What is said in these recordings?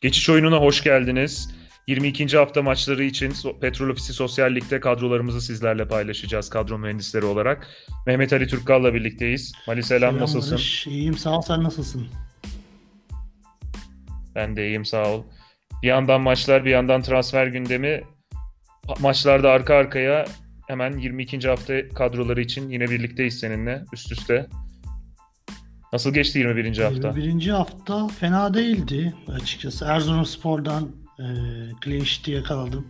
Geçiş oyununa hoş geldiniz. 22. hafta maçları için Petrol Ofisi Sosyal Lig'de kadrolarımızı sizlerle paylaşacağız kadro mühendisleri olarak. Mehmet Ali Türkkal'la birlikteyiz. Ali selam, selam nasılsın? Barış. İyiyim sağ ol sen nasılsın? Ben de iyiyim sağ ol. Bir yandan maçlar bir yandan transfer gündemi. Maçlarda arka arkaya hemen 22. hafta kadroları için yine birlikteyiz seninle üst üste. Nasıl geçti 21. hafta? 21. hafta fena değildi açıkçası. Erzurumspor'dan e, clean sheet'i yakaladım.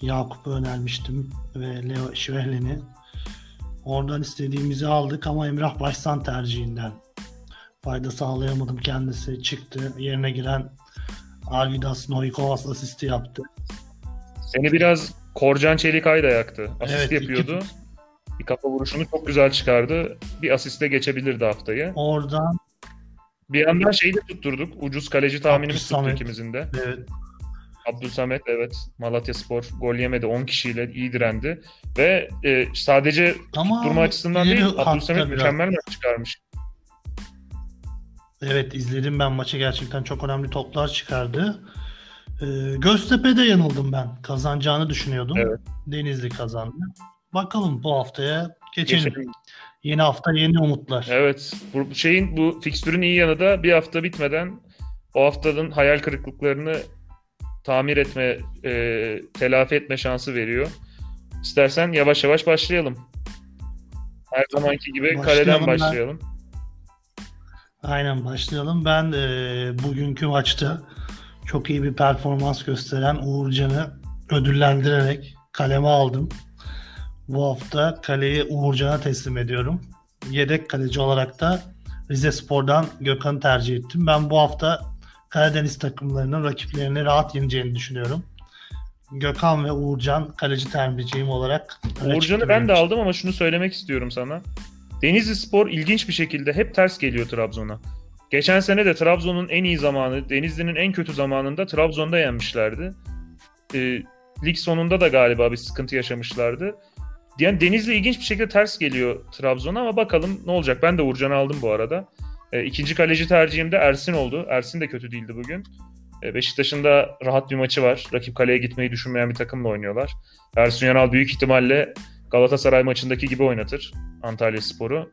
Yakup'u önermiştim ve Leo Şvehlen'i. Oradan istediğimizi aldık ama Emrah Başsan tercihinden fayda sağlayamadım kendisi. Çıktı. Yerine giren Alvidas Noikovas asisti yaptı. Seni biraz Korcan Çelikay da yaktı. Asist evet, yapıyordu. Iki, bir kafa vuruşunu çok güzel çıkardı. Bir asiste geçebilirdi haftayı. Oradan bir yandan şeyi de tutturduk. Ucuz kaleci tahminimiz tuttu ikimizin de. Evet. Abdülsamet evet Malatya Spor gol yemedi 10 kişiyle iyi direndi ve e, sadece Ama tutturma açısından değil Abdülsamet mükemmel maç çıkarmış. Evet izledim ben maçı gerçekten çok önemli toplar çıkardı. Ee, Göztepe'de yanıldım ben. Kazanacağını düşünüyordum. Evet. Denizli kazandı. Bakalım bu haftaya geçelim. geçelim. Yeni hafta yeni umutlar. Evet. Bu şeyin bu fikstürün iyi yanı da bir hafta bitmeden o haftanın hayal kırıklıklarını tamir etme, e, telafi etme şansı veriyor. İstersen yavaş yavaş başlayalım. Her zamanki gibi başlayalım kaleden başlayalım. Ben. Aynen başlayalım. Ben e, bugünkü maçta çok iyi bir performans gösteren Uğurcan'ı ödüllendirerek kaleme aldım. Bu hafta kaleyi Uğurcan'a teslim ediyorum. Yedek kaleci olarak da Rize Spor'dan Gökhan'ı tercih ettim. Ben bu hafta Karadeniz takımlarının rakiplerini rahat yeneceğini düşünüyorum. Gökhan ve Uğurcan kaleci tercihim olarak. Uğurcan'ı ben de aldım ama şunu söylemek istiyorum sana. Denizli Spor ilginç bir şekilde hep ters geliyor Trabzon'a. Geçen sene de Trabzon'un en iyi zamanı, Denizli'nin en kötü zamanında Trabzon'da yenmişlerdi. E, lig sonunda da galiba bir sıkıntı yaşamışlardı. Yani Denizli ilginç bir şekilde ters geliyor Trabzon'a ama bakalım ne olacak. Ben de Uğurcan'ı aldım bu arada. E, ikinci kaleci tercihim de Ersin oldu. Ersin de kötü değildi bugün. E, Beşiktaş'ın da rahat bir maçı var. Rakip kaleye gitmeyi düşünmeyen bir takımla oynuyorlar. Ersun Yanal büyük ihtimalle Galatasaray maçındaki gibi oynatır Antalya Sporu.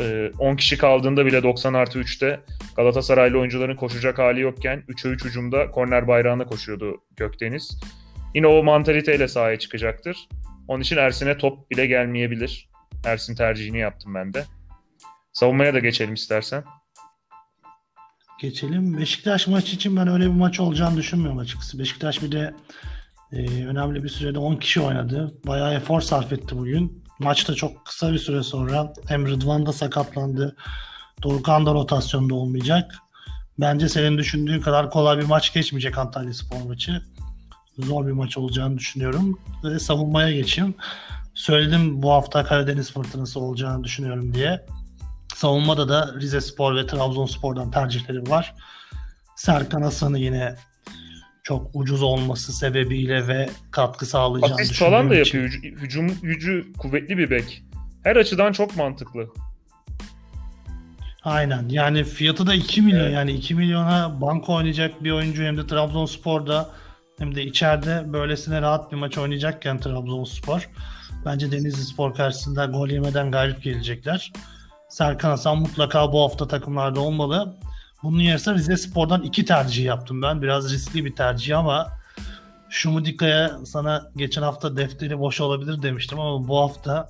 E, 10 kişi kaldığında bile 90 artı 3'te Galatasaraylı oyuncuların koşacak hali yokken 3'e 3 hücumda korner bayrağına koşuyordu Gökdeniz. Yine o mantaliteyle sahaya çıkacaktır. Onun için Ersin'e top bile gelmeyebilir. Ersin tercihini yaptım ben de. Savunmaya da geçelim istersen. Geçelim. Beşiktaş maçı için ben öyle bir maç olacağını düşünmüyorum açıkçası. Beşiktaş bir de e, önemli bir sürede 10 kişi oynadı. Bayağı efor sarf etti bugün. Maçta çok kısa bir süre sonra hem Rıdvan da sakatlandı. Dorukhan da rotasyonda olmayacak. Bence senin düşündüğün kadar kolay bir maç geçmeyecek Antalya Spor maçı zor bir maç olacağını düşünüyorum. Ve savunmaya geçeyim. Söyledim bu hafta Karadeniz fırtınası olacağını düşünüyorum diye. Savunmada da Rize Spor ve Trabzonspor'dan tercihleri var. Serkan Hasan'ı yine çok ucuz olması sebebiyle ve katkı sağlayacağını Asist falan da yapıyor. Hücum gücü kuvvetli bir bek. Her açıdan çok mantıklı. Aynen. Yani fiyatı da 2 milyon. Evet. Yani 2 milyona banka oynayacak bir oyuncu hem de Trabzonspor'da hem de içeride böylesine rahat bir maç oynayacakken Trabzonspor bence Denizli Spor karşısında gol yemeden galip gelecekler. Serkan Hasan mutlaka bu hafta takımlarda olmalı. Bunun yerine Rize Spor'dan iki tercih yaptım ben. Biraz riskli bir tercih ama Şumudika'ya sana geçen hafta defteri boş olabilir demiştim ama bu hafta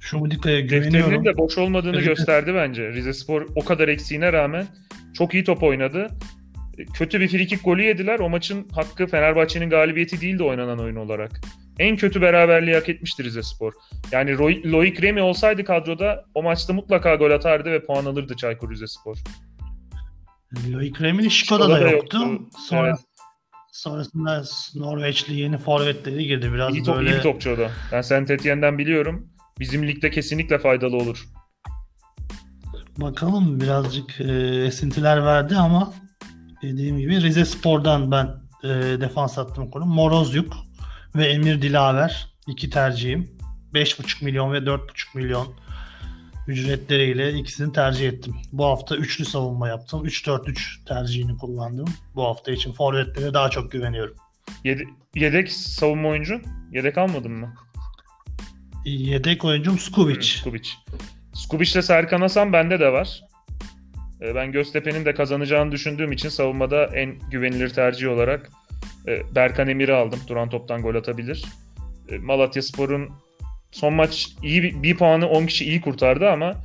Şumudika'ya güveniyorum. Defterinin de boş olmadığını gösterdi bence. Rize Spor o kadar eksiğine rağmen çok iyi top oynadı kötü bir frikik golü yediler. O maçın hakkı Fenerbahçe'nin galibiyeti değildi oynanan oyun olarak. En kötü beraberliği hak etmiştir Rize Spor. Yani Loic Remy olsaydı kadroda o maçta mutlaka gol atardı ve puan alırdı Çaykur Rizespor. Loic Remy'nin Şiko'da da, yoktu. yoktu. Sonra evet. Sonrasında Norveçli yeni forvetleri girdi biraz iyi top, böyle. İyi topçu o da. Ben Saint Etienne'den biliyorum. Bizim ligde kesinlikle faydalı olur. Bakalım birazcık e, esintiler verdi ama dediğim gibi Rize Spor'dan ben e, defans attım konu. Morozyuk ve Emir Dilaver iki tercihim. 5,5 milyon ve 4,5 milyon ücretleriyle ikisini tercih ettim. Bu hafta üçlü savunma yaptım. 3-4-3 tercihini kullandım. Bu hafta için forvetlere daha çok güveniyorum. Yede- yedek savunma oyuncu? Yedek almadın mı? Yedek oyuncum Skubic. Hmm, Skubic. Skubic'le Serkan Hasan bende de var. Ee, Ben Göztepe'nin de kazanacağını düşündüğüm için savunmada en güvenilir tercih olarak e, Berkan Emir'i aldım. Duran toptan gol atabilir. E, Malatya Spor'un son maç iyi bir, bir puanı 10 kişi iyi kurtardı ama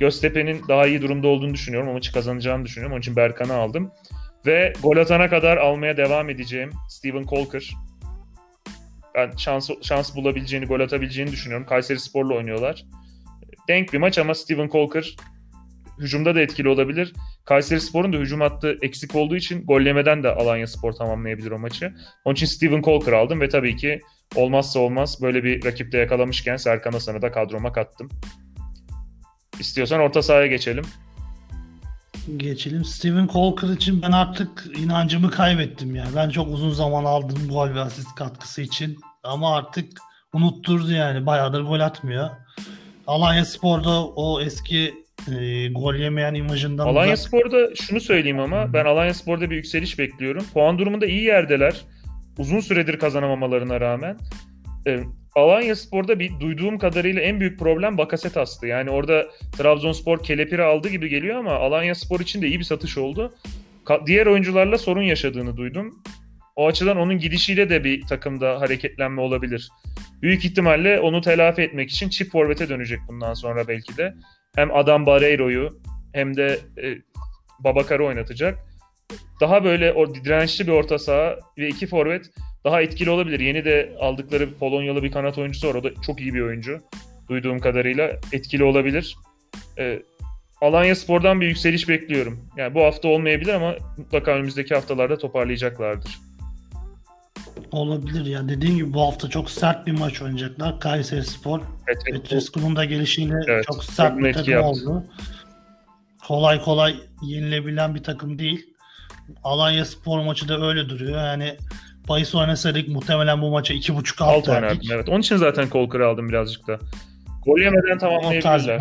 Göztepe'nin daha iyi durumda olduğunu düşünüyorum. O maçı kazanacağını düşünüyorum. Onun için Berkan'ı aldım. Ve gol atana kadar almaya devam edeceğim Steven Colker. Ben şans, şans bulabileceğini, gol atabileceğini düşünüyorum. Kayseri Spor'la oynuyorlar. Denk bir maç ama Steven Colker hücumda da etkili olabilir. Kayseri Spor'un da hücum hattı eksik olduğu için gollemeden de Alanya Spor tamamlayabilir o maçı. Onun için Steven Colker aldım ve tabii ki olmazsa olmaz böyle bir rakiple yakalamışken Serkan Hasan'ı da kadroma kattım. İstiyorsan orta sahaya geçelim. Geçelim. Steven Colker için ben artık inancımı kaybettim yani. Ben çok uzun zaman aldım gol ve asist katkısı için. Ama artık unutturdu yani. Bayağıdır gol atmıyor. Alanya Spor'da o eski e, gol yemeyen imajından Alanya uzak. Spor'da şunu söyleyeyim ama ben Alanya Spor'da bir yükseliş bekliyorum. Puan durumunda iyi yerdeler. Uzun süredir kazanamamalarına rağmen. Ee, Alanya Spor'da bir duyduğum kadarıyla en büyük problem Bakasetas'tı. Yani orada Trabzonspor kelepiri aldı gibi geliyor ama Alanya Spor için de iyi bir satış oldu. Ka- diğer oyuncularla sorun yaşadığını duydum. O açıdan onun gidişiyle de bir takımda hareketlenme olabilir. Büyük ihtimalle onu telafi etmek için çift forvete dönecek bundan sonra belki de. Hem Adam Barreiro'yu hem de e, Babakar'ı oynatacak. Daha böyle o dirençli bir orta saha ve iki forvet daha etkili olabilir. Yeni de aldıkları Polonyalı bir kanat oyuncusu var. O da çok iyi bir oyuncu. Duyduğum kadarıyla etkili olabilir. Ee, Alanya Spor'dan bir yükseliş bekliyorum. Yani bu hafta olmayabilir ama mutlaka önümüzdeki haftalarda toparlayacaklardır. Olabilir ya. Dediğim gibi bu hafta çok sert bir maç oynayacaklar. Kayseri Spor. Petrescu Petrescu'nun da gelişiyle Evet, çok sert bir takım yaptı. oldu. Kolay kolay yenilebilen bir takım değil. Alanya Spor maçı da öyle duruyor. Yani bahis oynasaydık muhtemelen bu maça 2.5 alt alt verdik. Evet. Onun için zaten Kolker'ı aldım birazcık da. Gol yemeden tamamlayabilirler.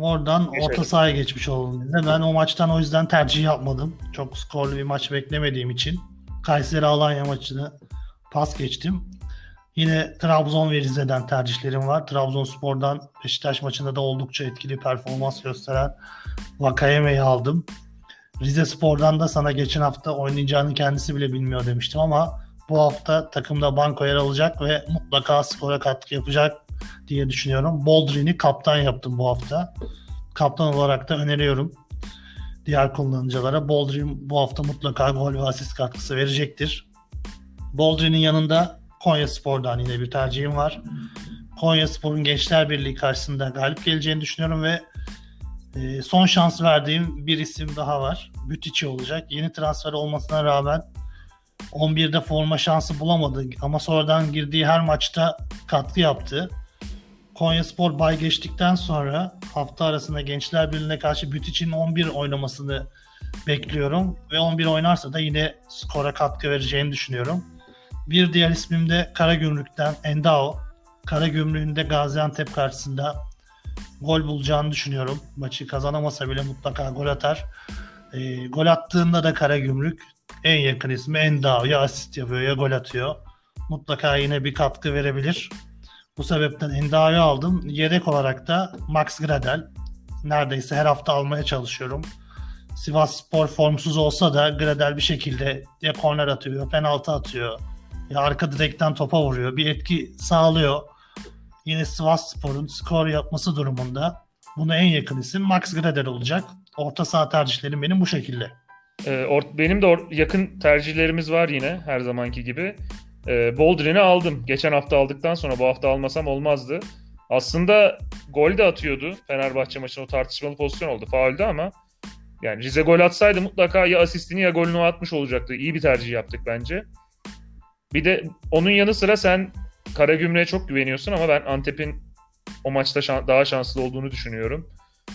Oradan Geçelim. orta sahaya geçmiş oldum. biz de. Ben o maçtan o yüzden tercih yapmadım. Çok skorlu bir maç beklemediğim için. Kayseri Alanya maçını pas geçtim. Yine Trabzon ve Rize'den tercihlerim var. Trabzonspor'dan Beşiktaş maçında da oldukça etkili performans gösteren Vakayeme'yi aldım. Rize Spor'dan da sana geçen hafta oynayacağını kendisi bile bilmiyor demiştim ama bu hafta takımda banko yer alacak ve mutlaka skora katkı yapacak diye düşünüyorum. Boldrin'i kaptan yaptım bu hafta. Kaptan olarak da öneriyorum diğer kullanıcılara. Boldrin bu hafta mutlaka gol ve asist katkısı verecektir. Boldrin'in yanında Konya Spor'dan yine bir tercihim var. Konya Spor'un Gençler Birliği karşısında galip geleceğini düşünüyorum ve e, son şans verdiğim bir isim daha var. Bütüçi olacak. Yeni transfer olmasına rağmen 11'de forma şansı bulamadı ama sonradan girdiği her maçta katkı yaptı. Konya Spor bay geçtikten sonra hafta arasında Gençler Birliği'ne karşı Bütüç'in 11 oynamasını bekliyorum. Ve 11 oynarsa da yine skora katkı vereceğini düşünüyorum. Bir diğer ismim de Karagümrük'ten Endao. Karagümrük'ün de Gaziantep karşısında gol bulacağını düşünüyorum. Maçı kazanamasa bile mutlaka gol atar. E, gol attığında da Karagümrük en yakın ismi Endao. Ya asist yapıyor ya gol atıyor. Mutlaka yine bir katkı verebilir. Bu sebepten Endao'yu aldım. Yedek olarak da Max Gradel. Neredeyse her hafta almaya çalışıyorum. Sivas Spor formsuz olsa da Gradel bir şekilde ya korner atıyor, penaltı atıyor, ya arka direkten topa vuruyor. Bir etki sağlıyor. Yine Sivas Spor'un skor yapması durumunda buna en yakın isim Max Gradel olacak. Orta saha tercihlerim benim bu şekilde. Ee, benim de yakın tercihlerimiz var yine her zamanki gibi. Ee, Boldrin'i aldım. Geçen hafta aldıktan sonra bu hafta almasam olmazdı. Aslında gol de atıyordu. Fenerbahçe maçında o tartışmalı pozisyon oldu. Fauldü ama yani Rize gol atsaydı mutlaka ya asistini ya golünü atmış olacaktı. İyi bir tercih yaptık bence. Bir de onun yanı sıra sen Karagümrük'e çok güveniyorsun ama ben Antep'in o maçta şan- daha şanslı olduğunu düşünüyorum.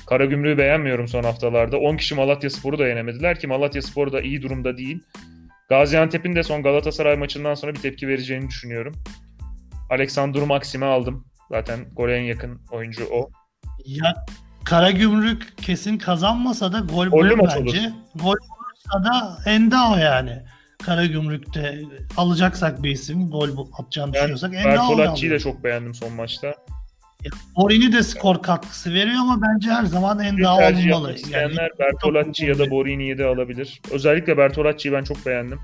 Karagümrük'ü beğenmiyorum son haftalarda. 10 kişi Malatya Spor'u da yenemediler ki Malatya Spor da iyi durumda değil. Gaziantep'in de son Galatasaray maçından sonra bir tepki vereceğini düşünüyorum. Alexander Maxim'i aldım. Zaten gole en yakın oyuncu o. Ya Karagümrük kesin kazanmasa da gol bulur bence. Gol olursa da Endao yani. Karagümrük'te alacaksak bir isim gol atacağını Ben düşünüyorsak Endao Bertolacci'yi de çok beğendim son maçta. Borini de skor katkısı veriyor ama bence her zaman Endao tercih olmalı. isteyenler Bertolacci ya da Borini'yi de alabilir. Özellikle Bertolacci'yi ben çok beğendim.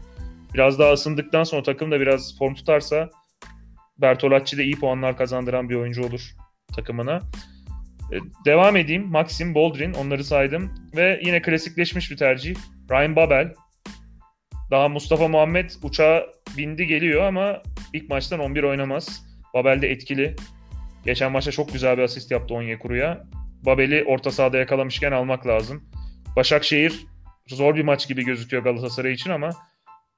Biraz daha ısındıktan sonra takım da biraz form tutarsa Bertolacci de iyi puanlar kazandıran bir oyuncu olur takımına. E, Devam edeyim. Maxim, Boldrin onları saydım. Ve yine klasikleşmiş bir tercih. Ryan Babel. Daha Mustafa Muhammed uçağa bindi geliyor ama ilk maçtan 11 oynamaz. Babel de etkili. Geçen maçta çok güzel bir asist yaptı Onyekuru'ya. Babel'i orta sahada yakalamışken almak lazım. Başakşehir zor bir maç gibi gözüküyor Galatasaray için ama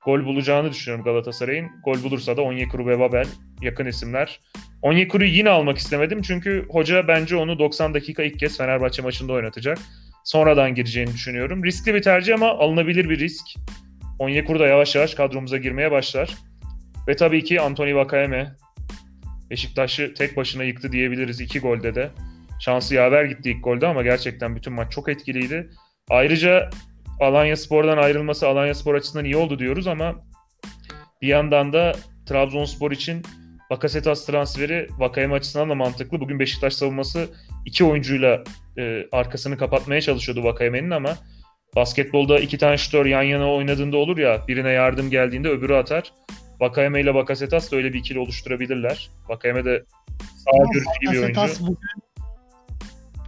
gol bulacağını düşünüyorum Galatasaray'ın. Gol bulursa da Onyekuru ve Babel yakın isimler. Onyekuru'yu yine almak istemedim çünkü hoca bence onu 90 dakika ilk kez Fenerbahçe maçında oynatacak. Sonradan gireceğini düşünüyorum. Riskli bir tercih ama alınabilir bir risk. Onyekuru da yavaş yavaş kadromuza girmeye başlar. Ve tabii ki Anthony Vakayeme. Beşiktaş'ı tek başına yıktı diyebiliriz iki golde de. Şansı yaver gitti ilk golde ama gerçekten bütün maç çok etkiliydi. Ayrıca Alanya Spor'dan ayrılması Alanya Spor açısından iyi oldu diyoruz ama bir yandan da Trabzonspor için Bakasetas transferi Vakayeme açısından da mantıklı. Bugün Beşiktaş savunması iki oyuncuyla e, arkasını kapatmaya çalışıyordu Vakayeme'nin ama basketbolda iki tane şutör yan yana oynadığında olur ya birine yardım geldiğinde öbürü atar. Vakayeme ile Bakasetas da öyle bir ikili oluşturabilirler. Vakayeme de sağ görüşü gibi bir oyuncu. Bugün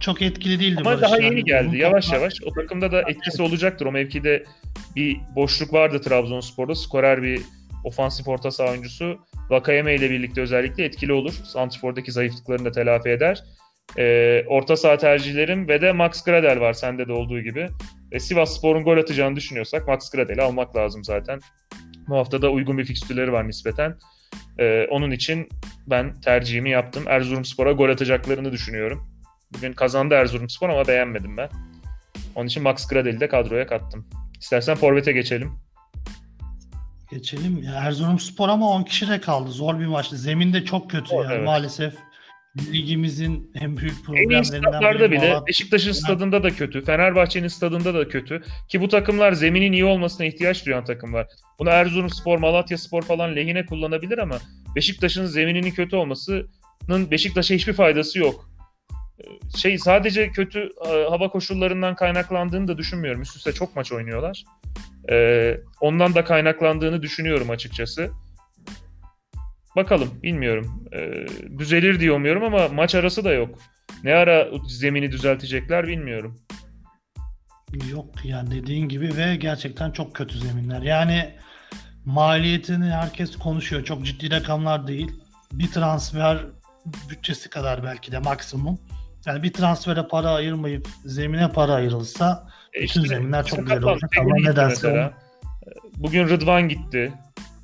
çok etkili değildi. Ama Barış daha yani. yeni geldi. Yavaş yavaş. O takımda da etkisi olacaktır. O mevkide bir boşluk vardı Trabzonspor'da. Skorer bir ofansif orta saha oyuncusu. Vakayeme ile birlikte özellikle etkili olur. Santrfor'daki zayıflıklarını da telafi eder. Ee, orta saha tercihlerim ve de Max Gradel var sende de olduğu gibi. E, Sivas Spor'un gol atacağını düşünüyorsak Max Gradel'i almak lazım zaten. Bu hafta da uygun bir fikstürleri var nispeten. Ee, onun için ben tercihimi yaptım. Erzurumspor'a gol atacaklarını düşünüyorum. Bugün kazandı Erzurumspor ama beğenmedim ben. Onun için Max Gradel'i de kadroya kattım. İstersen Forvet'e geçelim. Geçelim. Ya Erzurumspor ama 10 kişi de kaldı. Zor bir maçtı. Zemin de çok kötü Zor, yani evet. maalesef. Ligimizin en büyük En problemlerinden stadlarda biri bile Malat- Beşiktaş'ın stadında da kötü, Fenerbahçe'nin stadında da kötü. Ki bu takımlar zeminin iyi olmasına ihtiyaç duyan takımlar. Bunu Erzurumspor, Malatyaspor falan lehine kullanabilir ama Beşiktaş'ın zemininin kötü olmasının Beşiktaş'a hiçbir faydası yok. Ee, Şey sadece kötü e, hava koşullarından kaynaklandığını da düşünmüyorum. Üst üste çok maç oynuyorlar. Ee, ondan da kaynaklandığını düşünüyorum açıkçası. Bakalım bilmiyorum. Ee, düzelir diye umuyorum ama maç arası da yok. Ne ara zemini düzeltecekler bilmiyorum. Yok yani dediğin gibi ve gerçekten çok kötü zeminler. Yani maliyetini herkes konuşuyor. Çok ciddi rakamlar değil. Bir transfer bütçesi kadar belki de maksimum. Yani bir transfere para ayırmayıp zemine para ayrılsa E bütün işte zeminler çok güzel olacak ama nedense mesela. Bugün Rıdvan gitti.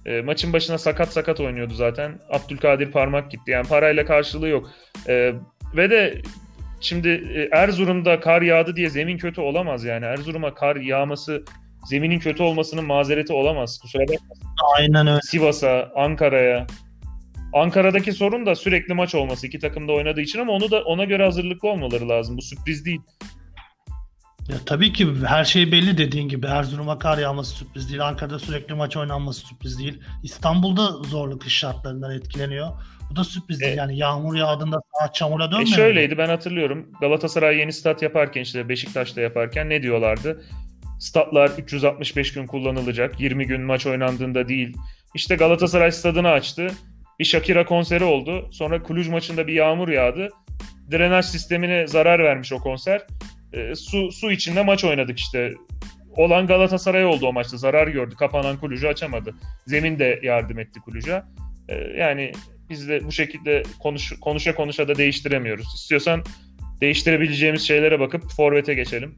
E, maçın başına sakat sakat oynuyordu zaten. Abdülkadir Parmak gitti. Yani parayla karşılığı yok. E, ve de şimdi e, Erzurum'da kar yağdı diye zemin kötü olamaz yani. Erzurum'a kar yağması zeminin kötü olmasının mazereti olamaz. Kusura bakma. aynen öyle. Sivas'a, Ankara'ya. Ankara'daki sorun da sürekli maç olması iki takım da oynadığı için ama onu da ona göre hazırlıklı olmaları lazım. Bu sürpriz değil. Ya tabii ki her şey belli dediğin gibi. Erzurum'a kar yağması sürpriz değil. Ankara'da sürekli maç oynanması sürpriz değil. İstanbul'da zorlu kış şartlarından etkileniyor. Bu da sürpriz değil. E- Yani yağmur yağdığında sağa çamura E dönmüyor. mu? şöyleydi ben hatırlıyorum. Galatasaray yeni stat yaparken işte Beşiktaş'ta yaparken ne diyorlardı? Statlar 365 gün kullanılacak. 20 gün maç oynandığında değil. İşte Galatasaray stadını açtı. Bir Shakira konseri oldu. Sonra Cluj maçında bir yağmur yağdı. Drenaj sistemine zarar vermiş o konser. E, su su içinde maç oynadık işte. Olan Galatasaray oldu o maçta. Zarar gördü. Kapanan Kulücü açamadı. Zemin de yardım etti Kulücü'ye. E, yani biz de bu şekilde konuş, konuşa konuşa da değiştiremiyoruz. İstiyorsan değiştirebileceğimiz şeylere bakıp forvete geçelim.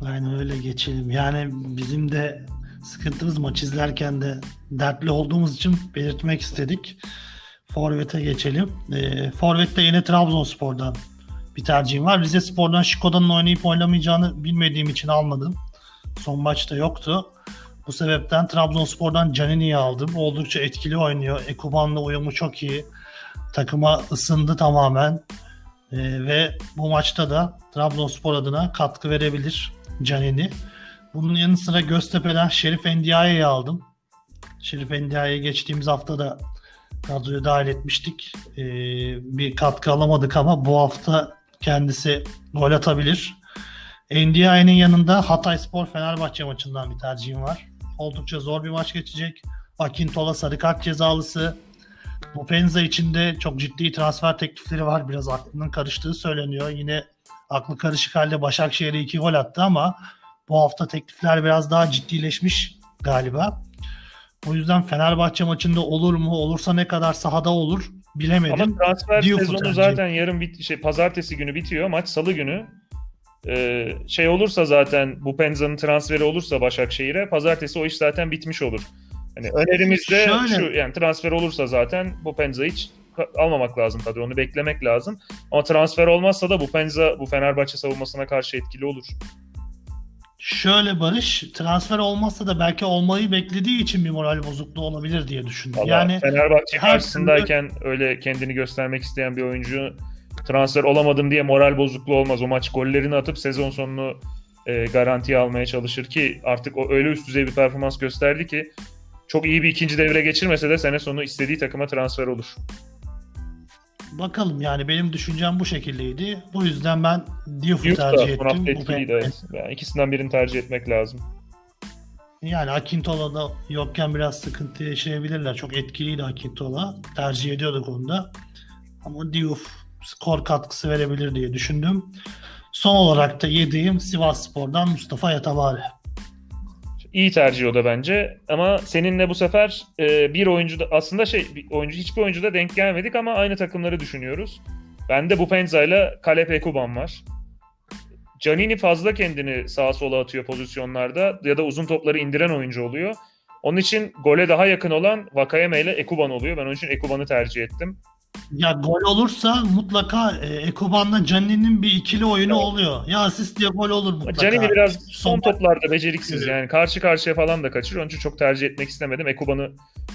Aynen öyle geçelim. Yani bizim de sıkıntımız maç izlerken de dertli olduğumuz için belirtmek istedik. Forvet'e geçelim. Ee, Forvet'te yine Trabzonspor'dan bir tercihim var. Rize Spor'dan Şiko'danın oynayıp oynamayacağını bilmediğim için almadım. Son maçta yoktu. Bu sebepten Trabzonspor'dan Canini'yi aldım. Oldukça etkili oynuyor. Ekuban'la uyumu çok iyi. takıma ısındı tamamen. E, ve bu maçta da Trabzonspor adına katkı verebilir Canini. Bunun yanı sıra Göztepe'den Şerif Endiaye'yi aldım. Şerif Endiaye'yi geçtiğimiz hafta da kadroya dahil etmiştik. Ee, bir katkı alamadık ama bu hafta kendisi gol atabilir. Endiaye'nin yanında Hatay Spor Fenerbahçe maçından bir tercihim var. Oldukça zor bir maç geçecek. Akintola sarı kart cezalısı. Bu Penza için de çok ciddi transfer teklifleri var. Biraz aklının karıştığı söyleniyor. Yine aklı karışık halde Başakşehir'e iki gol attı ama bu hafta teklifler biraz daha ciddileşmiş galiba. O yüzden Fenerbahçe maçında olur mu? Olursa ne kadar sahada olur bilemedim. Ama transfer Diouf'u sezonu tercih zaten yarın bit şey pazartesi günü bitiyor. Maç salı günü. Ee, şey olursa zaten bu Penza'nın transferi olursa Başakşehir'e pazartesi o iş zaten bitmiş olur. Hani önerimiz de Şöyle. şu yani transfer olursa zaten bu Penza'yı hiç almamak lazım kadro. Onu beklemek lazım. Ama transfer olmazsa da bu Penza bu Fenerbahçe savunmasına karşı etkili olur. Şöyle Barış, transfer olmazsa da belki olmayı beklediği için bir moral bozukluğu olabilir diye düşündüm. Valla yani Fenerbahçe karşısındayken öyle kendini göstermek isteyen bir oyuncu transfer olamadım diye moral bozukluğu olmaz. O maç gollerini atıp sezon sonunu e, garantiye almaya çalışır ki artık o öyle üst düzey bir performans gösterdi ki çok iyi bir ikinci devre geçirmese de sene sonu istediği takıma transfer olur. Bakalım yani benim düşüncem bu şekildeydi. Bu yüzden ben Diouf'u tercih son hafta ettim. Bu ben-. Yani ikisinden birini tercih etmek lazım. Yani Akintola da yokken biraz sıkıntı yaşayabilirler. Çok etkiliydi Akintola. Tercih ediyorduk onu da. Ama Diouf skor katkısı verebilir diye düşündüm. Son olarak da yediğim Sivas Spor'dan Mustafa Yatabari. İyi tercih o da bence. Ama seninle bu sefer e, bir oyuncu da aslında şey bir oyuncu hiçbir oyuncuda denk gelmedik ama aynı takımları düşünüyoruz. Bende bu Penza ile Kalep Ekuban var. Canini fazla kendini sağa sola atıyor pozisyonlarda ya da uzun topları indiren oyuncu oluyor. Onun için gole daha yakın olan Vakayeme ile Ekuban oluyor. Ben onun için Ekuban'ı tercih ettim. Ya gol olursa mutlaka e, Ekuban'la Canini'nin bir ikili oyunu Evet. oluyor. Ya asist ya gol olur mutlaka. Canini biraz son Son- toplarda beceriksiz yani karşı karşıya falan da kaçırıyor. Onun için çok tercih etmek istemedim. Ekuban'ı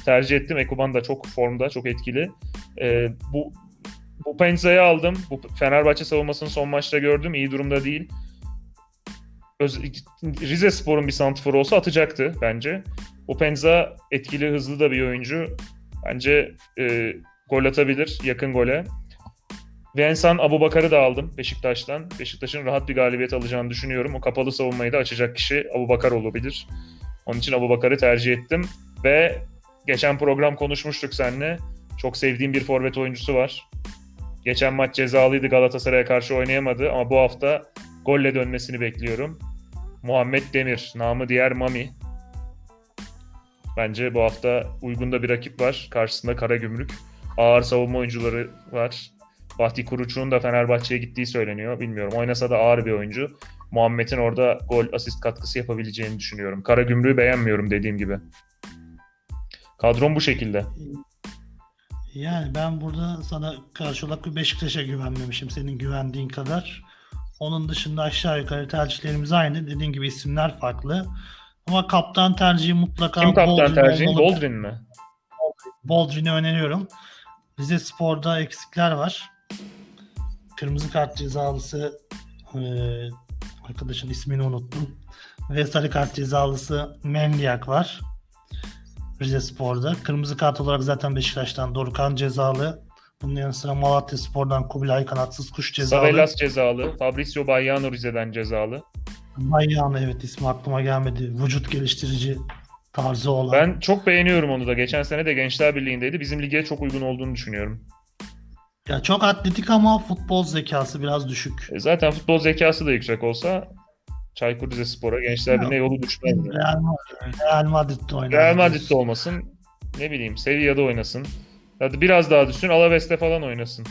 tercih ettim. Ekuban da çok formda, çok etkili. Ee, bu bu Penza'yı aldım. Bu Fenerbahçe savunmasını son maçta gördüm. İyi durumda değil. Öz, Rize Spor'un bir santrforu olsa atacaktı bence. Bu Penza etkili, hızlı da bir oyuncu. Bence e, gol atabilir yakın gole. Vincent Abubakar'ı da aldım Beşiktaş'tan. Beşiktaş'ın rahat bir galibiyet alacağını düşünüyorum. O kapalı savunmayı da açacak kişi Abubakar olabilir. Onun için Abubakar'ı tercih ettim. Ve geçen program konuşmuştuk seninle. Çok sevdiğim bir forvet oyuncusu var. Geçen maç cezalıydı Galatasaray'a karşı oynayamadı ama bu hafta golle dönmesini bekliyorum. Muhammed Demir, namı diğer Mami. Bence bu hafta uygun da bir rakip var. Karşısında Karagümrük. Ağır savunma oyuncuları var. Fatih Kuruç'un da Fenerbahçe'ye gittiği söyleniyor. Bilmiyorum. Oynasa da ağır bir oyuncu. Muhammed'in orada gol asist katkısı yapabileceğini düşünüyorum. Karagümrük'ü beğenmiyorum dediğim gibi. Kadrom bu şekilde. Yani ben burada sana karşı olarak bir Beşiktaş'a güvenmemişim senin güvendiğin kadar. Onun dışında aşağı yukarı tercihlerimiz aynı. Dediğin gibi isimler farklı. Ama kaptan tercihi mutlaka Kim kaptan Boldrin tercihin? olmalı. Boldrin mi? Boldrin'i öneriyorum. Rize Spor'da eksikler var. Kırmızı kart cezalısı eee, arkadaşın ismini unuttum. Ve sarı kart cezalısı Mendiak var. Rize Spor'da. Kırmızı kart olarak zaten Beşiktaş'tan Dorukan cezalı. Bunun yanı sıra Malatya Spor'dan Kubilay Kanatsız Kuş cezalı. Savelas cezalı. Fabricio Bayyano Rize'den cezalı. Bayyana evet ismi aklıma gelmedi. Vücut geliştirici tarzı olan. Ben çok beğeniyorum onu da. Geçen sene de Gençler Birliği'ndeydi. Bizim lige çok uygun olduğunu düşünüyorum. Ya çok atletik ama futbol zekası biraz düşük. E zaten futbol zekası da yüksek olsa Çaykur Rizespor'a Gençler Birliği'ne yolu düşmez. yani. Real, Madrid- Real Madrid'de oynar. Real Madrid'de olmasın. Ne bileyim Sevilla'da oynasın. Hadi biraz daha düşsün Alaves'te falan oynasın.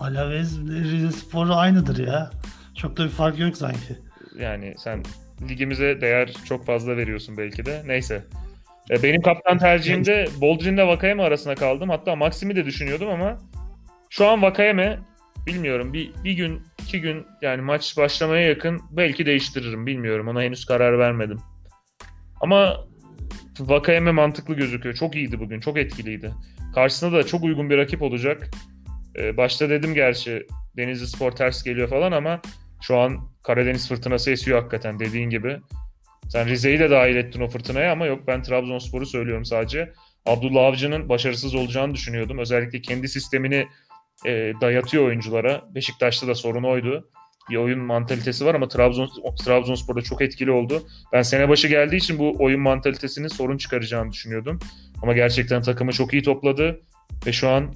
Alaves Rize Spor'u aynıdır ya. Çok da bir fark yok sanki. Yani sen ligimize değer çok fazla veriyorsun belki de. Neyse. E, Benim kaptan tercihimde Boldrin'le Vakayeme arasında kaldım. Hatta Maxim'i de düşünüyordum ama şu an Vakayeme bilmiyorum bir, bir gün iki gün yani maç başlamaya yakın belki değiştiririm bilmiyorum. Ona henüz karar vermedim. Ama Vakayeme mantıklı gözüküyor. Çok iyiydi bugün. Çok etkiliydi. Karşısında da çok uygun bir rakip olacak. Ee, başta dedim gerçi Denizli Spor ters geliyor falan ama şu an Karadeniz fırtınası esiyor hakikaten dediğin gibi. Sen Rize'yi de dahil ettin o fırtınaya ama yok ben Trabzonspor'u söylüyorum sadece. Abdullah Avcı'nın başarısız olacağını düşünüyordum. Özellikle kendi sistemini e, dayatıyor oyunculara. Beşiktaş'ta da sorun oydu. Bir oyun mantalitesi var ama Trabzon Trabzonspor'da çok etkili oldu. Ben sene başı geldiği için bu oyun mantalitesinin sorun çıkaracağını düşünüyordum. Ama gerçekten takımı çok iyi topladı ve şu an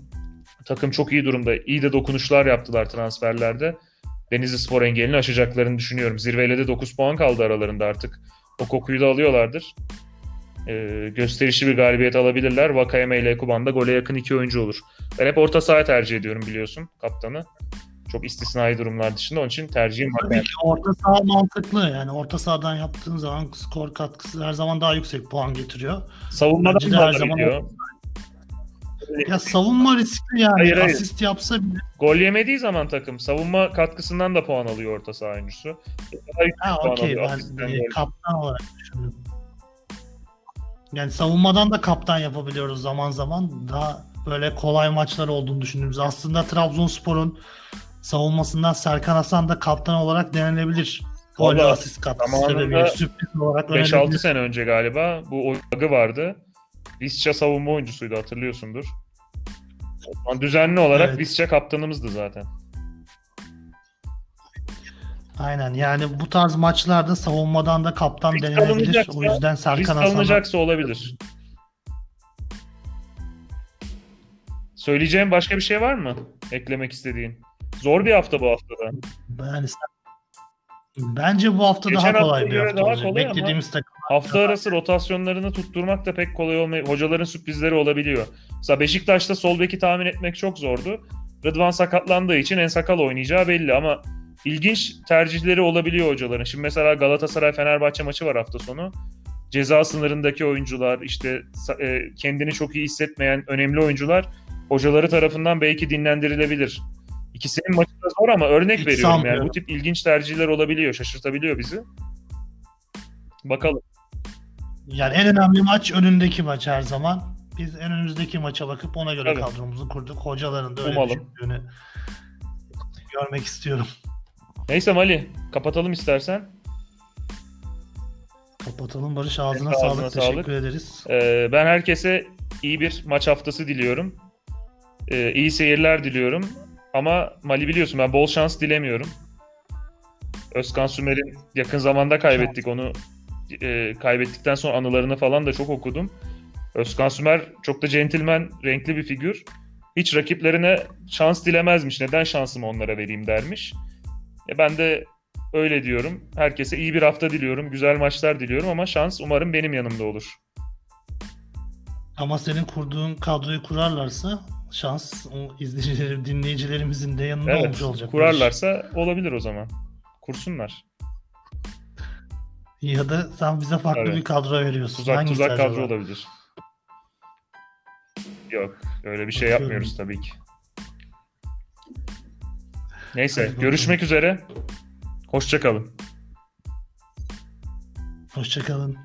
takım çok iyi durumda. İyi de dokunuşlar yaptılar transferlerde. Denizli Spor engelini aşacaklarını düşünüyorum. Zirveyle de 9 puan kaldı aralarında artık. O kokuyu da alıyorlardır. Ee, gösterişli bir galibiyet alabilirler. Vakayeme ile Ekuban'da gole yakın iki oyuncu olur. Ben hep orta saha tercih ediyorum biliyorsun kaptanı. Çok istisnai durumlar dışında onun için tercihim Tabii Vakayeme. ki orta saha mantıklı. Yani orta sahadan yaptığın zaman skor katkısı her zaman daha yüksek puan getiriyor. Savunmadan da her zaman. Ya savunma riskli yani. Hayır, hayır. Asist yapsa bile. Gol yemediği zaman takım savunma katkısından da puan alıyor orta saha oyuncusu. Ha okey ben e, kaptan olarak düşündüm. Yani savunmadan da kaptan yapabiliyoruz zaman zaman. Daha böyle kolay maçlar olduğunu düşündüğümüz. Aslında Trabzonspor'un savunmasından Serkan Hasan da kaptan olarak denenebilir. Gol asist katkısı sebebiyle sürpriz olarak 5-6 önerebilir. sene önce galiba bu oyunu vardı. Visca savunma oyuncusuydu hatırlıyorsundur. Düzenli olarak Evet. Visca kaptanımızdı zaten. Aynen yani bu tarz maçlarda savunmadan da kaptan Risk denenebilir. O yüzden Risk Serkan Hasan'a alınacaksa olabilir. Söyleyeceğim başka bir şey var mı? Eklemek istediğin. Zor bir hafta bu haftada. yani bence bu hafta Geçen daha kolay haftaya bir hafta olacak. Beklediğimiz takım. Hafta arası rotasyonlarını tutturmak da pek kolay olmuyor. Hocaların sürprizleri olabiliyor. Mesela Beşiktaş'ta sol beki tahmin etmek çok zordu. Rıdvan sakatlandığı için en sakal oynayacağı belli ama ilginç tercihleri olabiliyor hocaların. Şimdi mesela Galatasaray Fenerbahçe maçı var hafta sonu. Ceza sınırındaki oyuncular, işte e, kendini çok iyi hissetmeyen önemli oyuncular hocaları tarafından belki dinlendirilebilir. İkisinin maçı da zor ama örnek Hiç veriyorum yani bu tip ilginç tercihler olabiliyor, şaşırtabiliyor bizi. Bakalım. Yani en önemli maç önündeki maç her zaman. Biz en önümüzdeki maça bakıp ona göre Tabii. kadromuzu kurduk. Hocaların da öyle Umalım. düşündüğünü görmek istiyorum. Neyse Mali, kapatalım istersen. Kapatalım Barış ağzına Ağzına sağlık. sağlık. Teşekkür ederiz. Ee, ben herkese iyi bir maç haftası diliyorum. Ee, iyi seyirler diliyorum. Ama Mali biliyorsun ben bol şans dilemiyorum. Özkan Sümer'in yakın zamanda kaybettik onu. E, kaybettikten sonra anılarını falan da çok okudum. Özkan Sümer çok da centilmen, renkli bir figür. Hiç rakiplerine şans dilemezmiş. Neden şansımı onlara vereyim dermiş. E, ben de öyle diyorum. Herkese iyi bir hafta diliyorum. Güzel maçlar diliyorum ama şans umarım benim yanımda olur. Ama senin kurduğun kadroyu kurarlarsa şans izleyicilerim, dinleyicilerimizin de yanında Evet, olmuş olacak. kurarlarsa olabilir o zaman. Kursunlar. Ya da sen bize farklı Evet. bir kadro veriyorsun. Tuzak Hangisi tuzak acaba? kadro olabilir. Yok, öyle bir şey Bakıyorum. yapmıyoruz tabii ki. Neyse, Hadi bakalım. görüşmek üzere. Hoşça kalın. Hoşçakalın.